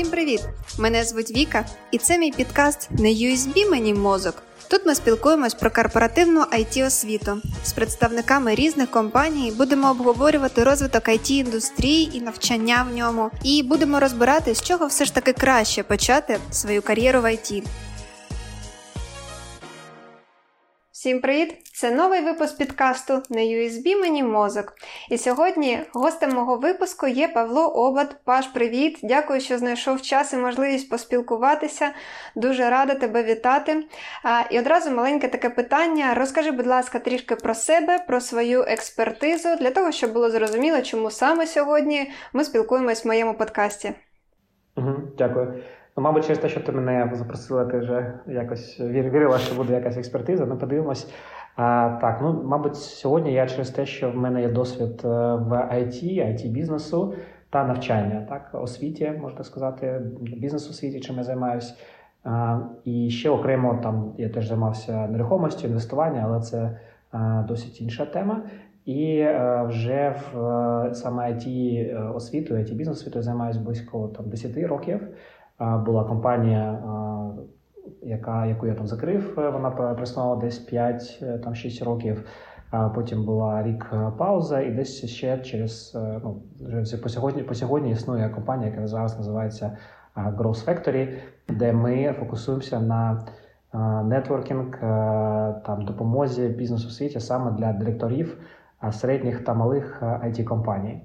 Всім привіт! Мене звуть Віка, і це мій підкаст не USB мені мозок. Тут ми спілкуємось про корпоративну it освіту з представниками різних компаній. Будемо обговорювати розвиток it індустрії і навчання в ньому. І будемо розбирати, з чого все ж таки краще почати свою кар'єру в IT. Всім привіт! Це новий випуск підкасту на USB мені мозок. І сьогодні гостем мого випуску є Павло Обад. Паш, привіт! Дякую, що знайшов час і можливість поспілкуватися. Дуже рада тебе вітати. А, І одразу маленьке таке питання. Розкажи, будь ласка, трішки про себе, про свою експертизу, для того, щоб було зрозуміло, чому саме сьогодні ми спілкуємось в моєму подкасті. Дякую. Ну, мабуть, через те, що ти мене запросила, ти вже якось вірила, що буде якась експертиза. Ну, подивимось. А, Так, ну мабуть, сьогодні я через те, що в мене є досвід е, в IT, it бізнесу та навчання, так, освіті, можна сказати, бізнес освіті, чим я займаюся. І ще окремо там я теж займався нерухомістю, інвестуванням, але це а, досить інша тема. І а, е, вже в е, саме it освіту, it бізнес освітою займаюся близько там 10 років була компанія, яка, яку я там закрив. Вона проіснувала десь 5-6 е, років. Потім була рік е, пауза, і десь ще через е, ну по сьогодні по сьогодні існує компанія, яка зараз називається Growth Factory, де ми фокусуємося на нетворкінг там допомозі бізнесу світі саме для директорів середніх та малих it компаній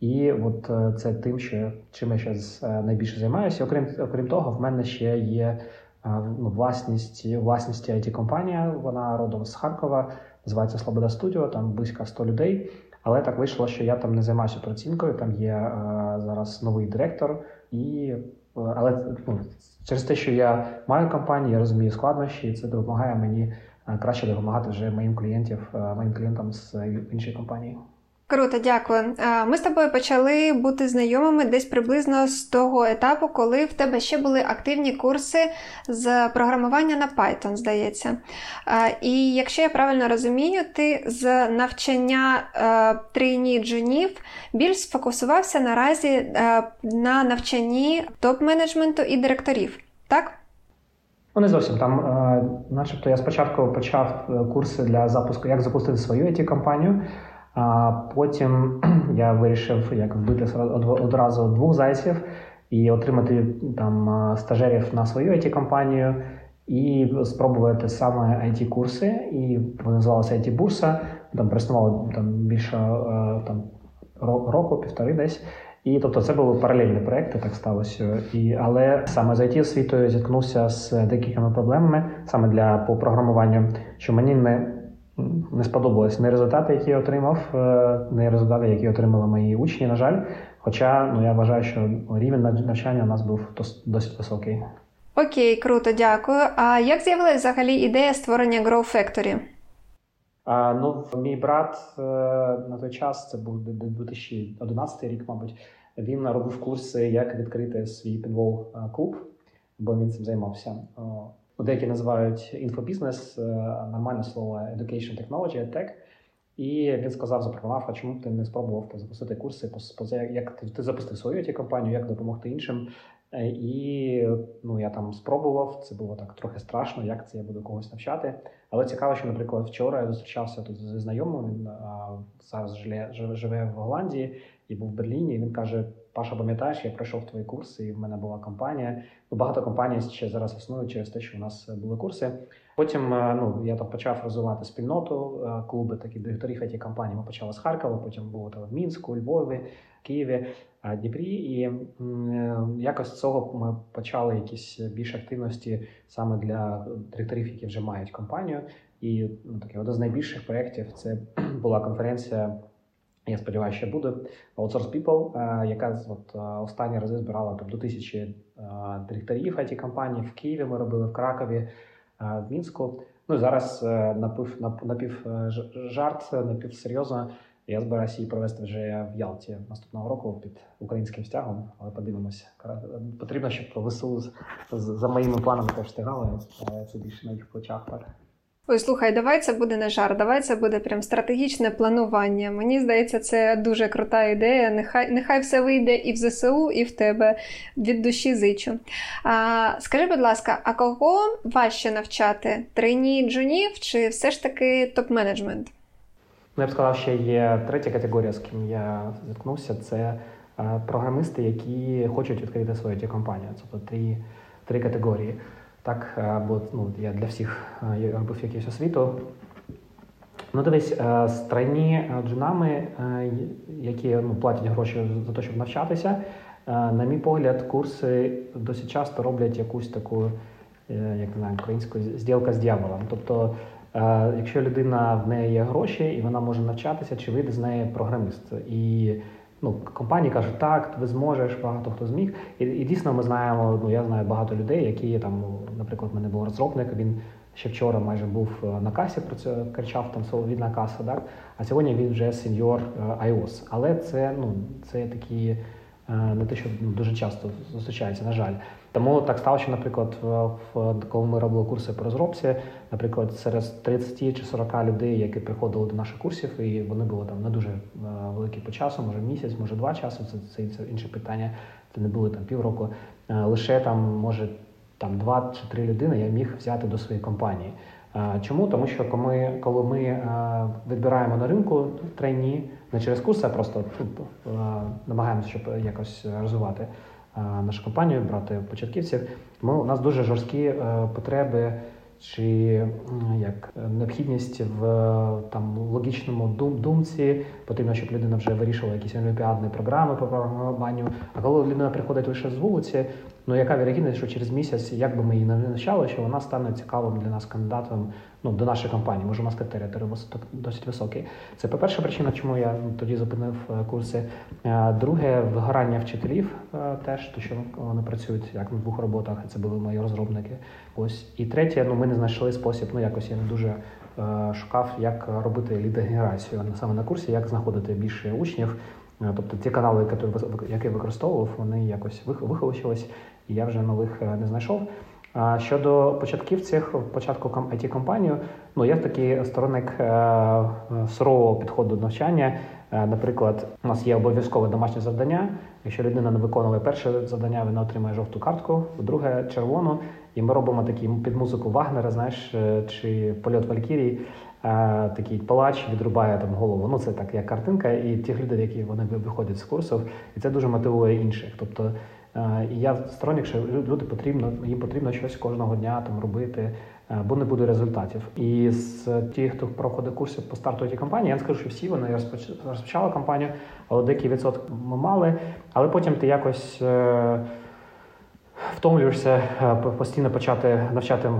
і от е, це тим, що чим я зараз е, найбільше займаюся. Окрім окрім того, в мене ще є е, ну, власність власність it компанія Вона родом з Харкова, називається Слобода Студіо, там близько 100 людей. Але так вийшло, що я там не займаюся операцінкою. Там є а, зараз новий директор, і але ну, через те, що я маю компанію, я розумію складнощі, і це допомагає мені краще допомагати вже моїм клієнтів, моїм клієнтам з іншої компанії. Круто, дякую. Ми з тобою почали бути знайомими десь приблизно з того етапу, коли в тебе ще були активні курси з програмування на Python, здається. І якщо я правильно розумію, ти з навчання трійні джунів більш сфокусувався наразі на навчанні топ-менеджменту і директорів, так? Ну, не зовсім там, начебто, я спочатку почав е, курси для запуску, як запустити свою it компанію а потім я вирішив як вбити одразу двох зайців і отримати там стажерів на свою it компанію і спробувати саме it курси І вони називалися it бурса Там приснувало там більше там року, півтори десь. І тобто це були паралельні проекти, так сталося. І, Але саме з it освітою зіткнувся з декількома проблемами саме для по програмуванню, що мені не не сподобались не результати, які я отримав, е, не результати, які отримали мої учні, на жаль. Хоча ну я вважаю, що рівень навчання у нас був досить високий. Окей, круто, дякую. А як з'явилася взагалі ідея створення Grow Factory? А, Ну, мій брат е, на той час, це був 2011 рік, мабуть. Він робив курси, як відкрити свій підвол клуб, бо він цим займався. Деякі називають інфобізнес, е, нормальне слово Education Technology, Tech. І він сказав, запропонував, а чому ти не спробував запустити курси, як ти, ти запустив свою ті компанію, як допомогти іншим. Е, і ну, я там спробував, це було так трохи страшно, як це я буду когось навчати. Але цікаво, що, наприклад, вчора я зустрічався тут зі знайомим, він а, зараз живе, живе в Голландії і був в Берліні. і Він каже: Паша, пам'ятаєш, я пройшов твої курси, і в мене була компанія. Ну, Багато компаній ще зараз існують через те, що у нас були курси. Потім е, ну, я там почав розвивати спільноту, е, клуби такі директорів цієї компанії. Ми почали з Харкова, потім було там в Мінську, Львові, Києві, е, Дніпрі. І якось з цього ми почали якісь більш активності саме для директорів, які вже мають компанію. І ну, таке один з найбільших проєктів це була конференція. Я сподіваюся, що буде Outsource People, е, яка от е, останні рази збирала там до тисячі е, директорів it компаній в Києві. Ми робили в Кракові, в Мінську. Ну і зараз напив напів жарт, напів серйозно. Я збираюся її провести вже в Ялті наступного року під українським стягом, але подивимося. Потрібно, щоб ВСУ за моїми планами теж встигали. Це більше на їх плечах. Ой, слухай, давай це буде не жар, давай це буде прям стратегічне планування. Мені здається, це дуже крута ідея. Нехай нехай все вийде і в ЗСУ, і в тебе від душі зичу. А, Скажи, будь ласка, а кого важче навчати? Трейні джунів чи все ж таки топ-менеджмент? Ну, я б сказав, що є третя категорія, з ким я зіткнувся, це програмисти, які хочуть відкрити свою ті компанію. Тобто три, три категорії. Так, бо ну, я для всіх робив якусь освіту. Ну, дивись, з тройні джунами, які ну, платять гроші за те, щоб навчатися, на мій погляд, курси досить часто роблять якусь таку, е, як не знаю, українську зділка з дьяволом. Тобто, якщо людина в неї є гроші і вона може навчатися, чи вийде з неї програміст. І ну, компанії кажуть, так, ви зможеш, багато хто зміг. І, і дійсно ми знаємо, ну я знаю багато людей, які там, наприклад, в мене був розробник, він ще вчора майже був е, на касі, про це кричав там соловідна каса, так? а сьогодні він вже сеньор е, iOS. Але це ну, це такі не те, що ну, дуже часто зустрічається, на жаль. Тому так стало, що, наприклад, в, коли ми робили курси по розробці, наприклад, серед 30 чи 40 людей, які приходили до наших курсів, і вони були там не дуже великі по часу, може місяць, може два часу. Це це, це інше питання. Це не були там півроку. Лише там може там два чи три людини я міг взяти до своєї компанії. Чому? Тому що ми, коли ми відбираємо на ринку трейні, не через курси, а просто ну, намагаємося, щоб якось розвивати нашу компанію, брати початківців. Ми у нас дуже жорсткі е, потреби. Чи як необхідність в там логічному дум, думці, потрібно, щоб людина вже вирішила якісь олімпіадні програми по програмуванню. А коли людина приходить лише з вулиці, Ну, яка вірогідність, що через місяць, як би ми її не навчали, що вона стане цікавим для нас кандидатом ну, до нашої компанії. Може, у нас критерії досить високі. Це по-перше, причина, чому я тоді зупинив е, курси. Е, друге, вигорання вчителів е, теж, то що вони працюють як на двох роботах, це були мої розробники. Ось і третє, ну ми не знайшли спосіб. Ну якось я не дуже шукав, як робити лідогенерацію саме на курсі, як знаходити більше учнів. Тобто ті канали, які використовував, вони якось вихолощились і я вже нових е, не знайшов. А щодо початківців, початку it компанію ну я такий сторонник е, е, сурового підходу до навчання. Наприклад, у нас є обов'язкове домашнє завдання. Якщо людина не виконує перше завдання, вона отримає жовту картку, друге червону. І ми робимо такі під музику Вагнера, знаєш, чи польот Валькірії. Такий палач відрубає там голову. Ну це так, як картинка, і тих людей, які вони виходять з курсів, і це дуже мотивує інших. Тобто я сторонник, що люди потрібно, їм потрібно щось кожного дня там робити, бо не буде результатів. І з ті, хто проходить курси по старту цієї компанії, я не скажу, що всі вони розпочали кампанію, але деякий відсоток ми мали. Але потім ти якось е, втомлюєшся е, постійно почати навчати е,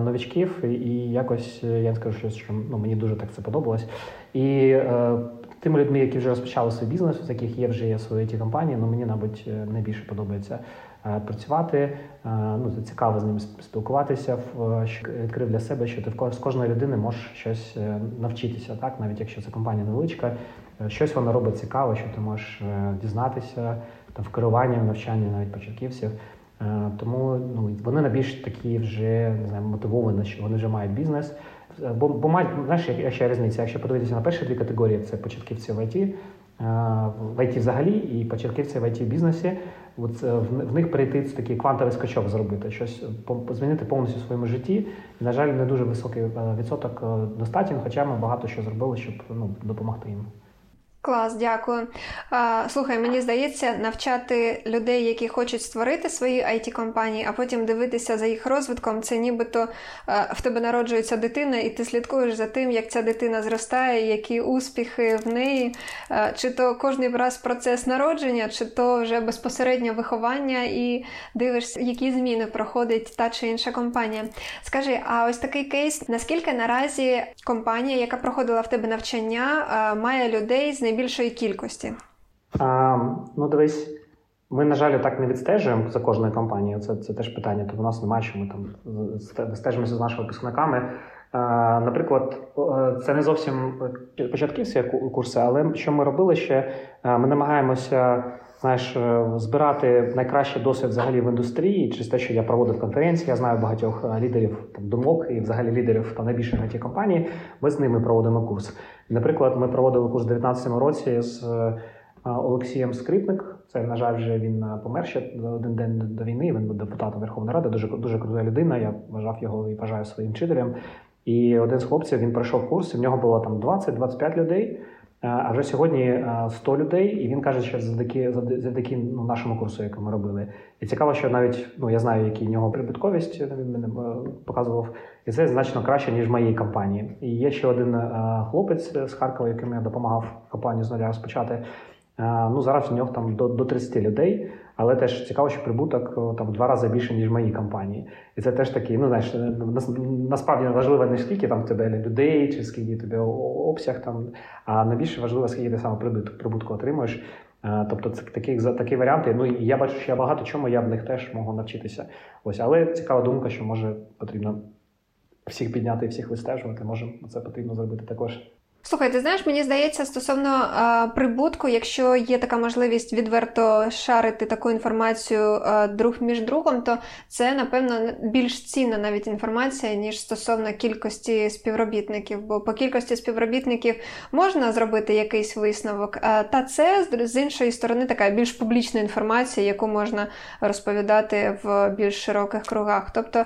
новичків, і якось я не скажу, що ну, мені дуже так це подобалось. І тими людьми, які вже розпочали свій бізнес, з яких є вже є свої ті компанії, ну мені, мабуть, е, найбільше подобається е, працювати. Е, ну це цікаво з ними спілкуватися. відкрив для себе, що ти з кожної людини можеш щось навчитися, так навіть якщо це компанія невеличка, щось вона робить цікаве, що ти можеш дізнатися там в керуванні, в навчанні навіть початківців. Тому ну вони найбільш такі вже не знаю, мотивовані, що вони вже мають бізнес. Бо бо мають, знаєш, ще різниця. Якщо подивитися на перші дві категорії, це початківці в ІТ, е, в ІТ взагалі, і початківці в ІТ бізнесі. От е, в них перейти такий квантовий скачок зробити, щось змінити повністю в своєму житті. І, на жаль, не дуже високий е, відсоток достатньо, хоча ми багато що зробили, щоб ну, допомогти їм. Клас, дякую. Слухай, мені здається, навчати людей, які хочуть створити свої it компанії, а потім дивитися за їх розвитком. Це нібито в тебе народжується дитина, і ти слідкуєш за тим, як ця дитина зростає, які успіхи в неї, чи то кожний раз процес народження, чи то вже безпосередньо виховання, і дивишся, які зміни проходить та чи інша компанія. Скажи, а ось такий кейс: наскільки наразі компанія, яка проходила в тебе навчання, має людей з найбільшої кількості? А, Ну, дивись, ми, на жаль, так не відстежуємо за кожною компанією. Це це теж питання. Тобто у нас немає, що ми там стежимося з нашими випускниками. Наприклад, це не зовсім початківські курси, але що ми робили ще, ми намагаємося знаєш, е, збирати найкращий досвід взагалі в індустрії, через те, що я проводив конференції, я знаю багатьох е, лідерів там думок і взагалі лідерів там, найбільших it компаній. Ми з ними проводимо курс. Наприклад, ми проводили курс у 2019 році з Олексієм Скрипник. Це, на жаль, вже він помер ще один день до війни. Він був депутатом Верховної Ради, дуже дуже крута людина. Я вважав його і вважаю своїм вчителем. І один з хлопців він пройшов курс, і в нього було там 20-25 людей. А вже сьогодні 100 людей, і він каже, що завдяки завдяки ну, нашому курсу, який ми робили. І цікаво, що навіть ну я знаю, які в нього прибутковість він мене показував, і це значно краще ніж в моїй компанії. І є ще один хлопець з Харкова, яким я допомагав компанію з нуля розпочати. Ну зараз в нього там до до 30 людей, але теж цікаво, що прибуток там в два рази більше, ніж в моїй компанії. І це теж такий, ну знаєш, насправді важливо не скільки там в тебе людей, чи скільки тебе обсяг там, а найбільше важливо, скільки ти саме прибутку, прибутку отримуєш. Тобто це такі такі варіанти. Ну і я бачу, що я багато чому я в них теж можу навчитися. Ось, але цікава думка, що може потрібно всіх підняти всіх вистежувати. Може, це потрібно зробити також. Слухай, ти знаєш, мені здається, стосовно а, прибутку, якщо є така можливість відверто шарити таку інформацію а, друг між другом, то це напевно більш цінна навіть інформація, ніж стосовно кількості співробітників. Бо по кількості співробітників можна зробити якийсь висновок, а, та це з іншої сторони така більш публічна інформація, яку можна розповідати в більш широких кругах. Тобто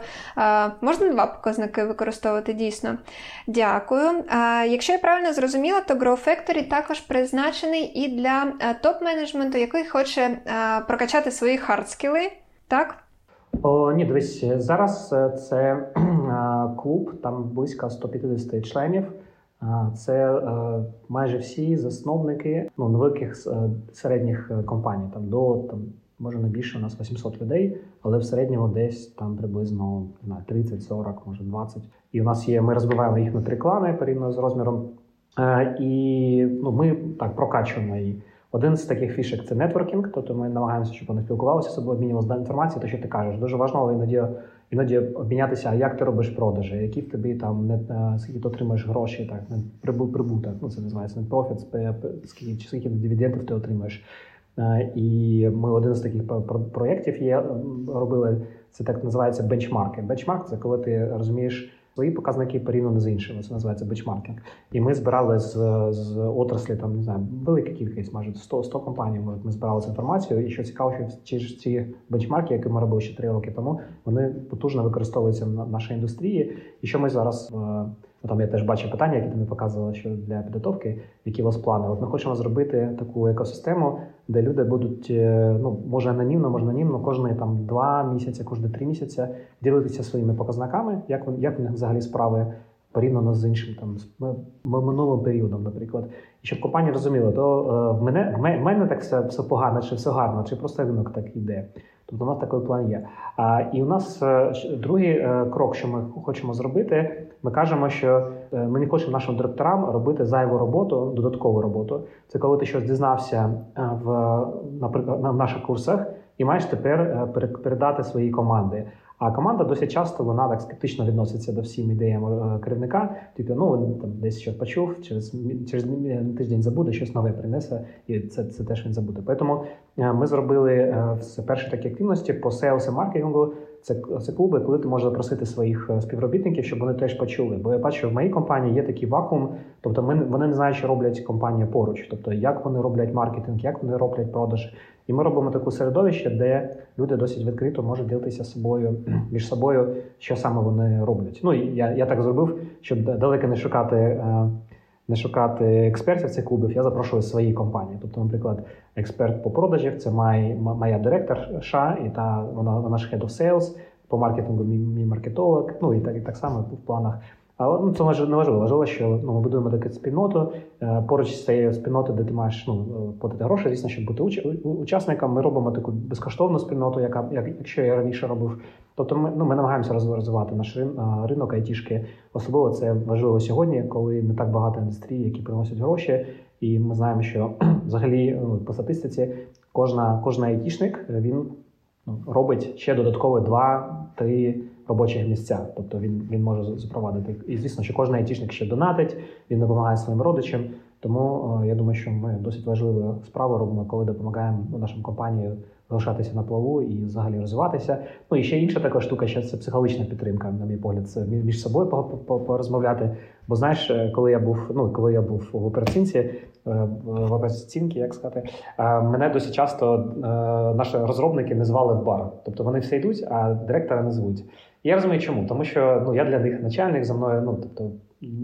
можна два показники використовувати дійсно. Дякую. Якщо я правильно зрозуміла, то Grow Factory також призначений і для е, топ-менеджменту, який хоче е, прокачати свої хардскіли, так? О, Ні, дивись, зараз е, це клуб, там близько 150 членів. Це майже всі засновники ну, невеликих середніх компаній. Там до там може не більше у нас 800 людей, але в середньому десь там приблизно 30-40, може 20. І у нас є. Ми розбиваємо їх на три клани порівняно з розміром і ну, ми так прокачуємо її. Один з таких фішек це нетворкінг, тобто ми намагаємося, щоб вони спілкувалися з собою, обмінювалися інформацією, то що ти кажеш. Дуже важливо іноді іноді обмінятися, як ти робиш продажі, які в тобі там не е, скільки ти отримаєш гроші, так не прибуток, ну це називається не профіт, скільки чи скільки дивідендів ти отримаєш. Е, і ми один з таких проєктів є робили. Це так називається бенчмарки. Бенчмарк це коли ти розумієш свої показники порівняно з іншими. Це називається бенчмаркінг. І ми збирали з з отраслі там не знаю, велика кількість, майже 100 100 компаній. Ми збирали цю інформацію. І що цікаво, що ці ж ці бенчмарки, які ми робили ще три роки тому, вони потужно використовуються в нашій індустрії. І що ми зараз е, Ну, там я теж бачу питання, які ти мені показували, що для підготовки, які у вас плани. От ми хочемо зробити таку екосистему, де люди будуть, е, ну може анонімно, може анонімно, кожні там два місяці, кожні три місяці ділитися своїми показниками, як як в них взагалі справи порівняно з іншим там минулим періодом, наприклад. І щоб компанія розуміла, то е, в мене в мене так все все погано, чи все гарно, чи просто ринок так йде. Тобто у нас такий план є. А, І у нас е, другий е, крок, що ми хочемо зробити, ми кажемо, що ми не хочемо нашим директорам робити зайву роботу, додаткову роботу. Це коли ти щось дізнався в наприклад на наших курсах, і маєш тепер передати свої команди. А команда досить часто вона так скептично відноситься до всім ідеям керівника. Типу, ну там десь щось почув, через через тиждень забуде, щось нове принесе, і це це теж він забуде. Тому ми зробили перші такі активності по sales і маркетингу. Це це клуби, коли ти можеш запросити своїх е, співробітників, щоб вони теж почули. Бо я бачу, в моїй компанії є такий вакуум, тобто ми вони не знають, що роблять компанія поруч, тобто як вони роблять маркетинг, як вони роблять продаж. І ми робимо таке середовище, де люди досить відкрито можуть ділитися собою між собою, що саме вони роблять. Ну я я так зробив, щоб далеко не шукати. Не шукати експертів цих клубів, я запрошую свої компанії. Тобто, наприклад, експерт по продажів це має, моя директор ша, і та вона вона ж head of sales, по маркетингу мій маркетолог. Ну і так і так само в планах. Але ну, це не важливо. Важливо, що ну, ми будуємо таку спільноту. Е, поруч з цією спільнотою, де ти маєш ну, платити гроші, звісно, щоб бути уч... учасником. Ми робимо таку безкоштовну спільноту, яка як якщо я раніше робив. Тобто ми ну, ми намагаємося розвивати наш ринок айтішки. Особливо це важливо сьогодні, коли не так багато індустрій, які приносять гроші. І ми знаємо, що взагалі ну, по статистиці кожна кожна айтішник він ну, робить ще додатково два-три робочих місця. Тобто він він може запровадити. І звісно, що кожен айтішник ще донатить, він допомагає своїм родичам. Тому я думаю, що ми досить важливу справу робимо, коли допомагаємо нашим компаніям залишатися на плаву і взагалі розвиватися. Ну і ще інша така штука, що це психологічна підтримка, на мій погляд, це між собою порозмовляти. Бо знаєш, е, коли я був, ну коли я був в операційці, е, в операційці, як сказати, е, мене досить часто наші розробники не звали в бар. Тобто вони все йдуть, а директора не звуть. Я розумію, чому, тому що ну я для них начальник за мною, ну тобто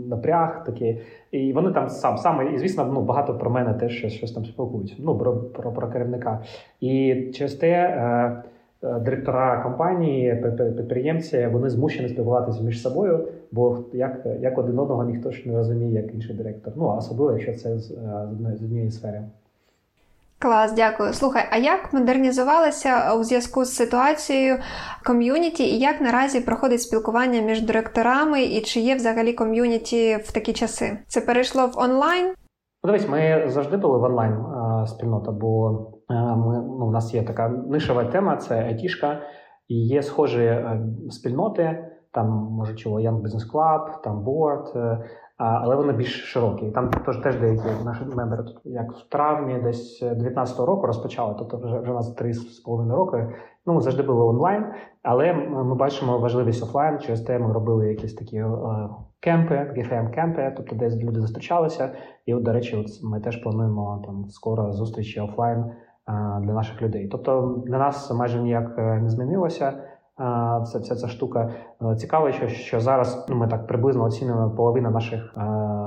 напряг такі, і вони там сам саме, і звісно, ну багато про мене теж щось щось там спілкують. Ну про про, про керівника. І через те е, е директора компанії, підприємці, вони змушені спілкуватися між собою, бо як як один одного ніхто ж не розуміє, як інший директор. Ну особливо, якщо це з, е, з однієї сфери. Клас, дякую. Слухай, а як модернізувалося у зв'язку з ситуацією ком'юніті, і як наразі проходить спілкування між директорами, і чи є взагалі ком'юніті в такі часи? Це перейшло в онлайн? Ну, Дивись, ми завжди були в онлайн спільнота, бо ми, ну, у нас є така нишова тема, це айтішка, і є схожі спільноти. Там може чого Young Business Club, там Board, але вони більш широкі. Там теж теж деякі наші мембери, як в травні, десь 19-го року розпочали. Тобто вже вже у нас три з половиною роки. Ну завжди були онлайн, але ми бачимо важливість офлайн. Через те ми робили якісь такі е, кемпи, gfm кемпи тобто де люди зустрічалися. І, от, до речі, от ми теж плануємо там скоро зустрічі офлайн е, для наших людей. Тобто для нас майже ніяк е, не змінилося вся, вся ця штука. Е, цікаво, що що зараз ну, ми так приблизно оцінюємо половина наших е,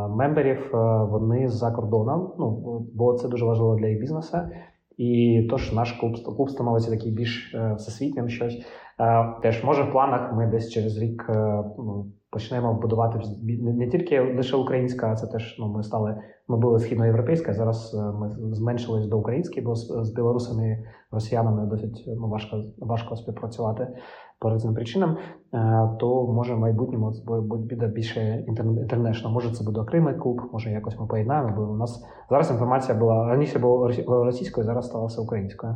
мемберів, е, вони за кордоном. Ну бо це дуже важливо для їх бізнесу. І тож наш клуб клуб становиться такий більш всесвітнім щось. Теж може в планах ми десь через рік ну, почнемо будувати не тільки лише українська, а це теж ну ми стали. Ми були східноєвропейська. Зараз ми зменшились до української, бо з, білорусами, росіянами досить ну важко важко співпрацювати по різним причинам. То може в майбутньому буде більше інтернешно. Може, це буде окремий клуб, може якось ми поєднаємо. Бо у нас зараз інформація була раніше була російською, зараз сталася українською.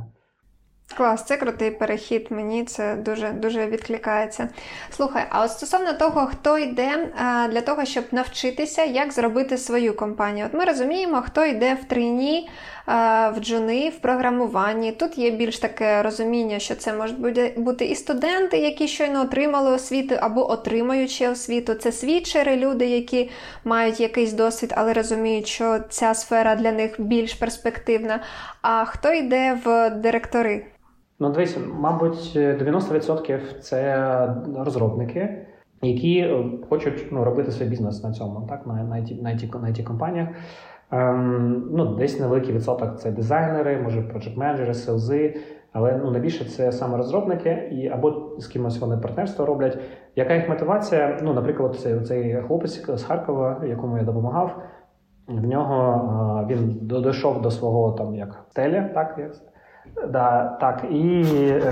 Клас, це крутий перехід. Мені це дуже дуже відкликається. Слухай, а от стосовно того, хто йде для того, щоб навчитися, як зробити свою компанію. От ми розуміємо, хто йде в трині, в джуни, в програмуванні. Тут є більш таке розуміння, що це можуть бути і студенти, які щойно отримали освіту, або отримуючи освіту. Це свідчери, люди, які мають якийсь досвід, але розуміють, що ця сфера для них більш перспективна. А хто йде в директори? Ну, дивіться, мабуть, 90% це розробники, які е, хочуть ну, робити свій бізнес на цьому, так, на на, на, на IT компаніях. Ем, ну, Десь невеликий відсоток це дизайнери, може project менеджери селзи, але ну, найбільше це саме розробники, і або з кимось вони партнерство роблять. Яка їх мотивація? Ну, Наприклад, цей, цей хлопець з Харкова, якому я допомагав, в нього е, він дійшов до свого там як стеля, так як Да, Так, і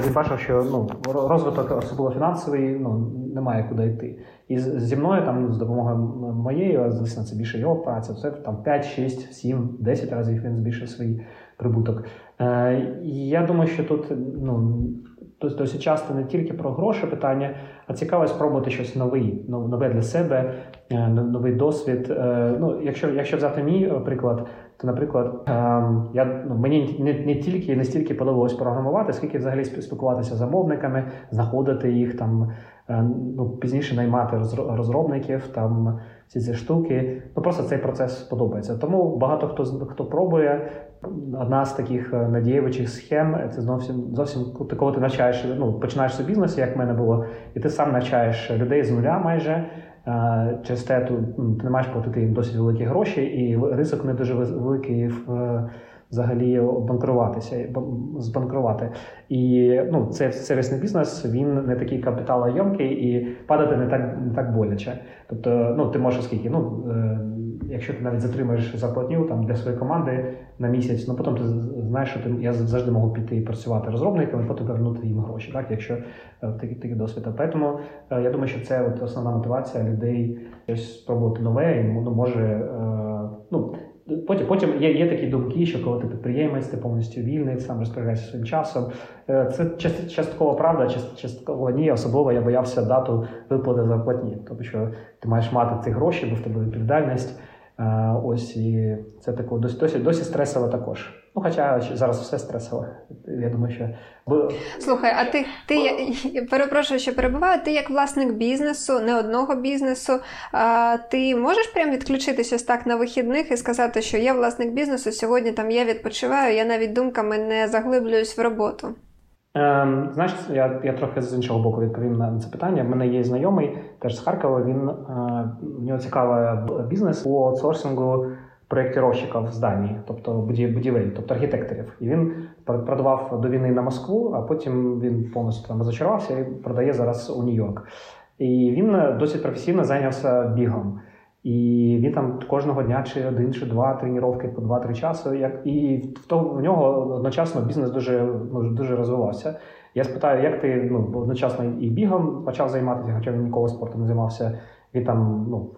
він бачив, що ну, розвиток, особливо фінансовий, ну, немає куди йти. І зі мною, там, з допомогою моєї, звісно, це більше його праця, це там 5, 6, 7, 10 разів він збільшив свій прибуток. Е, Я думаю, що тут ну, досить часто не тільки про гроші питання, а цікаво спробувати щось нове, нове для себе, е, новий досвід. Е, ну, Якщо якщо взяти мій приклад, то, наприклад, ем, я ну, мені не не тільки не стільки подобалось програмувати, скільки взагалі спілкуватися з замовниками, знаходити їх там, е, ну пізніше наймати розробників, там всі ці штуки. Ну просто цей процес подобається. Тому багато хто хто пробує. Одна з таких е, надіючих схем це зовсім зовсім коли ти навчаєш, ну починаєш свій бізнес, як в мене було, і ти сам навчаєш людей з нуля майже. Через те ти не маєш платити їм досить великі гроші, і ризик не дуже великий в взагалі банкруватися, збанкрувати. І ну, це сервісний бізнес, він не такий капіталоємкий і падати не так не так боляче. Тобто, ну ти можеш скільки, ну е, якщо ти навіть затримаєш зарплатню там для своєї команди на місяць, ну потім ти знаєш, що ти я завжди можу піти і працювати розробниками, потім повернути їм гроші, так якщо е, такий такий досвід. Тому е, я думаю, що це от основна мотивація людей щось спробувати нове і ну, може ну. Потім потім є є такі думки, що коли ти підприємець, ти повністю вільний, сам розпоряджаєшся своїм часом. Е, це частково правда, частково ні. Особливо я боявся дату виплати зарплатні. Тобто, що ти маєш мати ці гроші, бо в тебе відповідальність. Ось і це тако досі, досі стресово також. Ну, хоча зараз все стресово. Я думаю, що слухай, а ти ти я перепрошую, що перебуваю. Ти як власник бізнесу, не одного бізнесу. А, Ти можеш прям відключитися ось так на вихідних і сказати, що я власник бізнесу, сьогодні там я відпочиваю, я навіть думками не заглиблююсь в роботу. Ем, Знаєш, я я трохи з іншого боку відповім на це питання. У мене є знайомий теж з Харкова. Він е, в нього цікавий бізнес по аутсорсингу проєктировщиків здані, тобто будівель, тобто архітекторів. І він продавав до війни на Москву, а потім він повністю там розочарувався і продає зараз у Нью-Йорк. І він досить професійно зайнявся бігом. І він там кожного дня чи один, чи два тренування по два-три часи. Як і в то в нього одночасно бізнес дуже ну, дуже розвивався. Я спитаю, як ти ну одночасно і бігом почав займатися, хоча він ніколи спортом не займався. Він там ну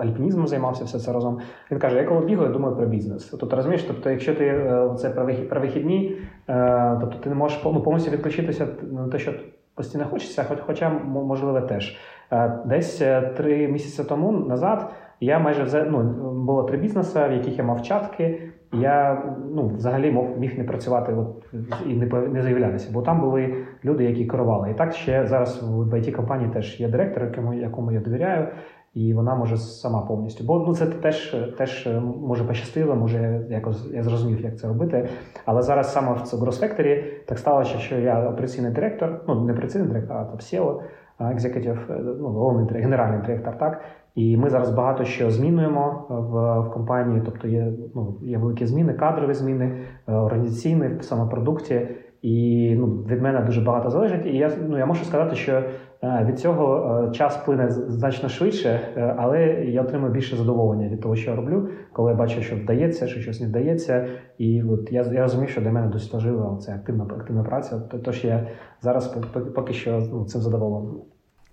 альпінізмом займався все це разом. Він каже: я коли бігаю, думаю про бізнес. Тобто розумієш, тобто, якщо ти е, це про вихідні, е, тобто ти не можеш ну, повністю відключитися на те, що постійно хочеться, хоча можливо теж. Е, десь три місяці тому назад я майже ну, було три бізнеси, в яких я мав чатки. Я ну, взагалі мог міг не працювати от, і не не заявлятися, бо там були люди, які керували. І так ще зараз в it компанії теж є директор, якому якому я довіряю, і вона може сама повністю. Бо ну це теж теж може пощастило, може якось я зрозумів, як це робити. Але зараз саме в Factory так сталося, що я операційний директор, ну не операційний директор, а там SEO, екзекутив, ну головний генеральний директор, так. І ми зараз багато що змінюємо в в компанії, тобто є ну, є великі зміни, кадрові зміни, е, організаційні в самопродукті. І ну, від мене дуже багато залежить. І я ну, я можу сказати, що е, від цього е, час плине значно швидше, але я отримую більше задоволення від того, що я роблю, коли я бачу, що вдається, що щось не вдається. І от я я розумію, що для мене досить важлива це активна активна праця. Тож я зараз поки що ну, цим задоволений.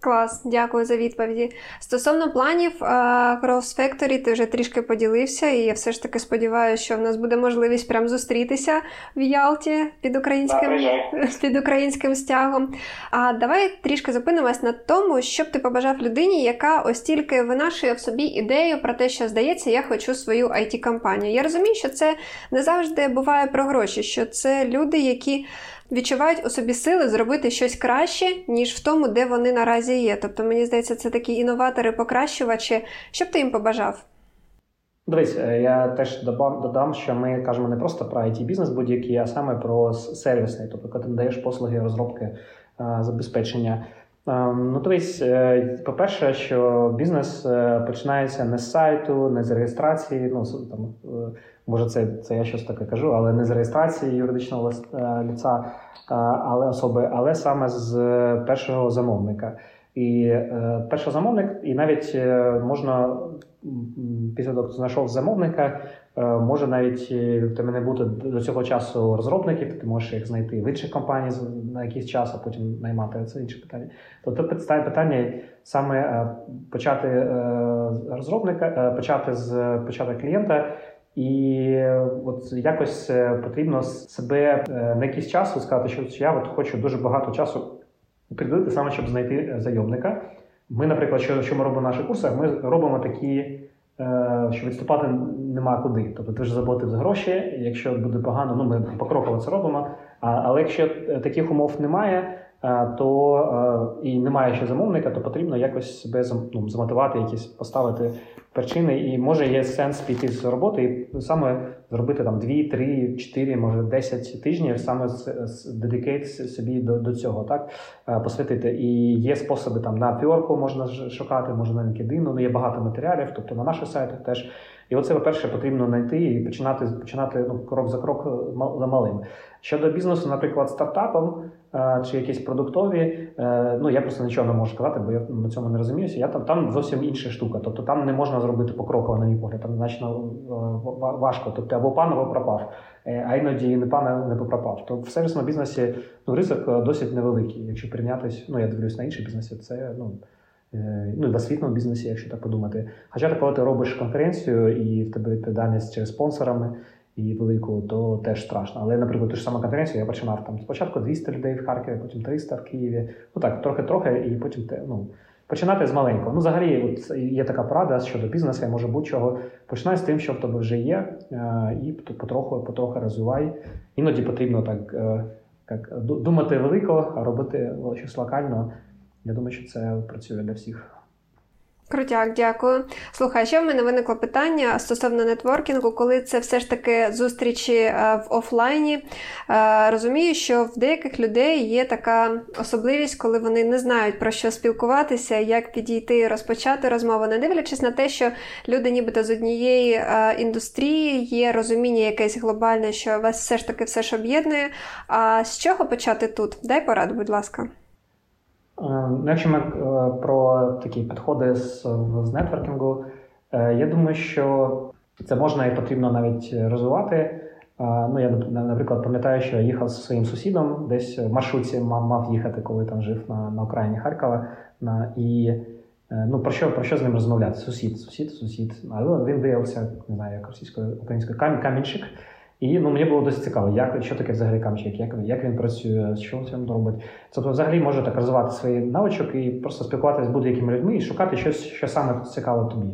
Клас, дякую за відповіді. Стосовно планів Cross Factory, ти вже трішки поділився, і я все ж таки сподіваюся, що в нас буде можливість прям зустрітися в Ялті під українським під українським стягом. А давай трішки зупинимось на тому, що б ти побажав людині, яка ось тільки винашує в собі ідею про те, що здається, я хочу свою it компанію Я розумію, що це не завжди буває про гроші, що це люди, які відчувають у собі сили зробити щось краще, ніж в тому, де вони наразі є. Тобто, мені здається, це такі іноватори-покращувачі. Що б ти їм побажав? Дивись, е, я теж додам, що ми кажемо не просто про it бізнес будь-який, а саме про сервісний, тобто коли ти надаєш послуги розробки е, забезпечення. Ем, ну, дивись, е, по-перше, що бізнес починається не з сайту, не з реєстрації. Ну там може, це це я щось таке кажу, але не з реєстрації юридичного ліца, але особи, але саме з першого замовника. І е, перший замовник, і навіть е, можна після того, хто знайшов замовника, е, може навіть е, тебе не бути до цього часу розробників, ти можеш їх знайти в інших компаній на якийсь час, а потім наймати це інше питання. Тобто питання саме е, почати е, розробника, е, почати з почати клієнта. І от якось е, потрібно себе на якийсь час сказати, що я от хочу дуже багато часу приділити саме, щоб знайти е, зайомника. Ми, наприклад, що що ми робимо в наших курсах, ми робимо такі, е, що відступати нема куди. Тобто ти вже заплатив за гроші, якщо буде погано, ну ми покроково це робимо. Але якщо е, таких умов немає, то і немає ще замовника, то потрібно якось себе ну, замотивувати, якісь поставити причини, і може є сенс піти з роботи і саме зробити там 2, 3, 4, може 10 тижнів, саме дедикейт собі до до цього, так е, посвятити. І є способи там на піорку можна шукати, може на LinkedIn, ну є багато матеріалів, тобто на наших сайтах теж. І оце, по-перше, потрібно знайти і починати починати ну, крок за крок за малим. Щодо бізнесу, наприклад, стартапом е, чи якісь продуктові, е, ну я просто нічого не можу сказати, бо я на цьому не розуміюся. Я там там зовсім інша штука. Тобто там не можна зробити покроково, на мій погляд, там значно е, важко. Тобто або пан, або пропав, а іноді не пан не пропав. То в сервісному бізнесі ну, ризик досить невеликий. Якщо прийнятись, ну я дивлюсь на інші бізнесі, це ну. Ну, і в освітному бізнесі, якщо так подумати. Хоча коли ти робиш конференцію і в тебе відповідальність через спонсорами, і велику, то теж страшно. Але, наприклад, ту ж саму конференцію я починав там спочатку 200 людей в Харкові, потім 300 в Києві. Ну так, трохи-трохи, і потім ну, починати з маленького. Ну, взагалі, от є така порада щодо бізнесу, може будь-чого. Починай з тим, що в тебе вже є, і потроху потроху розвивай. Іноді потрібно так як думати велико, а робити щось локально. Я думаю, що це працює для всіх. Крутяк, дякую. Слухай, ще в мене виникло питання стосовно нетворкінгу, коли це все ж таки зустрічі е, в офлайні. Е, розумію, що в деяких людей є така особливість, коли вони не знають про що спілкуватися, як підійти і розпочати розмову, не дивлячись на те, що люди, нібито з однієї е, індустрії, є розуміння якесь глобальне, що вас все ж таки все ж об'єднує. А з чого почати тут? Дай пораду, будь ласка. Е, ну, якщо ми е, про такі підходи з, з нетворкінгу, е, я думаю, що це можна і потрібно навіть розвивати. Ну, Я, наприклад, пам'ятаю, що я їхав зі своїм сусідом, десь в маршрутці мав їхати, коли там жив на на окраїні Харкова. На, І ну, про що про що з ним розмовляти? Сусід, сусід, сусід. Але він виявився, не знаю, як російською українською камінчик. І ну, мені було досить цікаво, як що таке взагалі камчик, як як він працює, що він робить. Тобто, взагалі може так розвивати свої навичок і просто спілкуватися з будь-якими людьми і шукати щось, що саме цікаво тобі.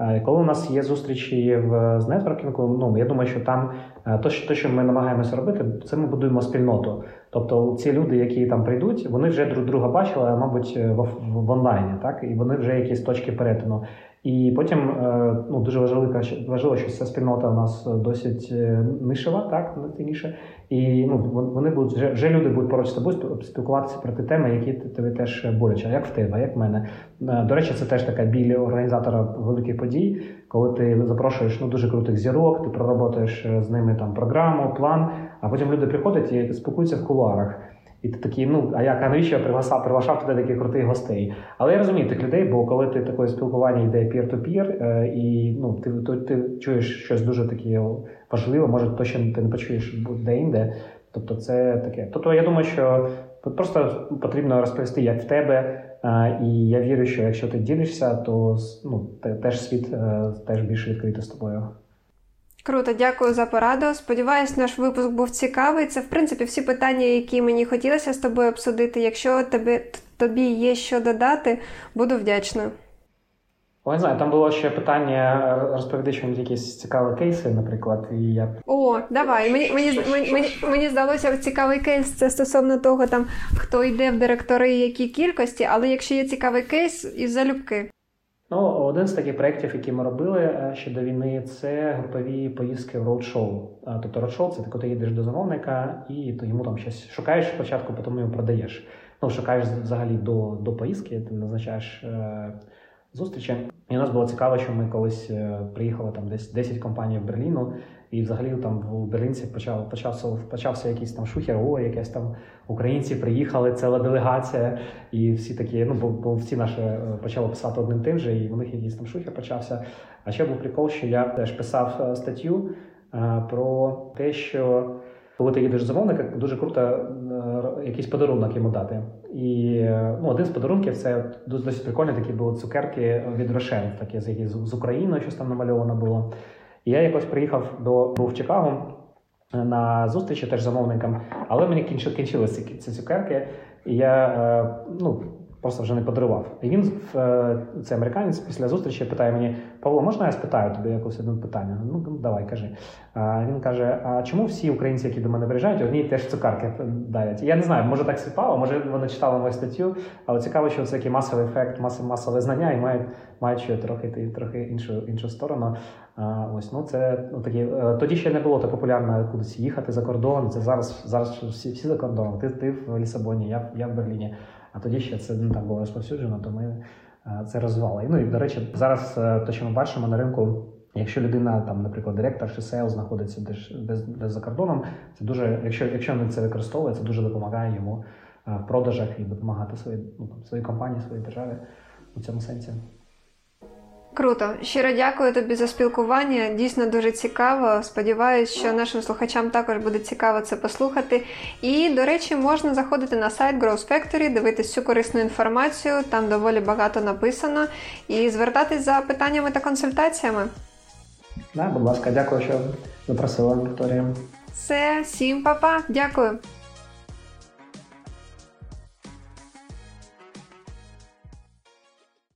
Е, коли у нас є зустрічі в з нетворкінгу, ну я думаю, що там е, то, що, то, що ми намагаємося робити, це ми будуємо спільноту. Тобто ці люди, які там прийдуть, вони вже друг друга бачили, мабуть, в, в онлайні, так і вони вже якісь точки перетину. І потім е, ну, дуже важливо, важливо, що ця спільнота у нас досить е, нишева, так найцінніше. І ну, вони будуть вже вже люди будуть поруч з тобою спілкуватися про ті теми, які тобі теж боляче. Як в тебе, як в мене. Е, до речі, це теж така біль організатора великих подій, коли ти запрошуєш ну, дуже крутих зірок, ти проработаєш з ними там програму, план, а потім люди приходять і спілкуються в кулуарах. І ти такий, ну а як а навіщо я приглашав, приглашав туди таких крутих гостей? Але я розумію тих людей, бо коли ти таке спілкування йде пір-то-пір, е, і ну ти то, ти чуєш щось дуже таке важливе, може то, що ти не почуєш де-інде. Тобто, це таке. Тобто, я думаю, що просто потрібно розповісти, як в тебе. Е, і я вірю, що якщо ти ділишся, то ну, теж світ е, теж більше відкритий з тобою. Круто, дякую за пораду. Сподіваюсь, наш випуск був цікавий. Це, в принципі, всі питання, які мені хотілося з тобою обсудити. Якщо тобі, тобі є що додати, буду вдячна. О, не знаю, там було ще питання розповіди чомусь якісь цікаві кейси, наприклад. і я... О, давай. Мені мені, мені, мені здалося цікавий кейс. Це стосовно того, там хто йде в директори, які кількості, але якщо є цікавий кейс, і залюбки. Ну, один з таких проєктів, які ми робили е, ще до війни, це групові поїздки в роудшоу. Тобто роудшоу – це коли ти їдеш до замовника і то йому там щось шукаєш спочатку, потім йому продаєш. Ну, шукаєш взагалі до до поїздки, ти назначаєш е, зустрічі. І у нас було цікаво, що ми колись е, приїхали там десь 10 компаній в Берліну, і взагалі там в Берлінці почав, почався почався якийсь там шухер, о, якесь там українці приїхали, ціла делегація, і всі такі, ну бо, бо всі наші е, почали писати одним тим же, і в них якийсь там шухер почався. А ще був прикол, що я теж писав е, статтю а, про те, що. Коли ти їдеш замовника, дуже круто е, якийсь подарунок йому дати. І ну, один з подарунків це досить прикольні такі були цукерки від Рошен, такі з, з України, щось там намальовано було. І я якось приїхав до в Чикаго е, на зустрічі теж замовникам, але мені кінчилися ці цукерки, і я е, ну, просто вже не подарував. І він, е, цей американець, після зустрічі питає мені: Павло, можна я спитаю тобі якось одне питання? Ну, давай, кажи. А Він каже: А чому всі українці, які до мене приїжджають, одні теж цукарки дарять? Я не знаю, може так співпало, може вони читали мою статтю, але цікаво, що це такий масовий ефект, масове знання і мають мають ще трохи трохи іншу іншу сторону. А, Ось ну це ну такі е, тоді ще не було так популярно кудись їхати за кордон. Це зараз зараз всі всі за кордоном. Ти ти в Лісабоні, я я в Берліні. А тоді ще це не так було розповсюджено, то ми е, це розвивали. Ну і до речі, зараз е, те, що ми бачимо на ринку. Якщо людина, там, наприклад, директор чи sales знаходиться десь, десь, десь за кордоном, це дуже, якщо якщо він це використовує, це дуже допомагає йому в продажах і допомагати своїй ну, своїй компанії, своїй державі у цьому сенсі. Круто, щиро дякую тобі за спілкування. Дійсно дуже цікаво. Сподіваюсь, що нашим слухачам також буде цікаво це послухати. І, до речі, можна заходити на сайт Growth Factory, дивитися всю корисну інформацію, там доволі багато написано, і звертатись за питаннями та консультаціями. Да, будь ласка, дякую, що запросила Вікторія. Все, всім па-па. Дякую.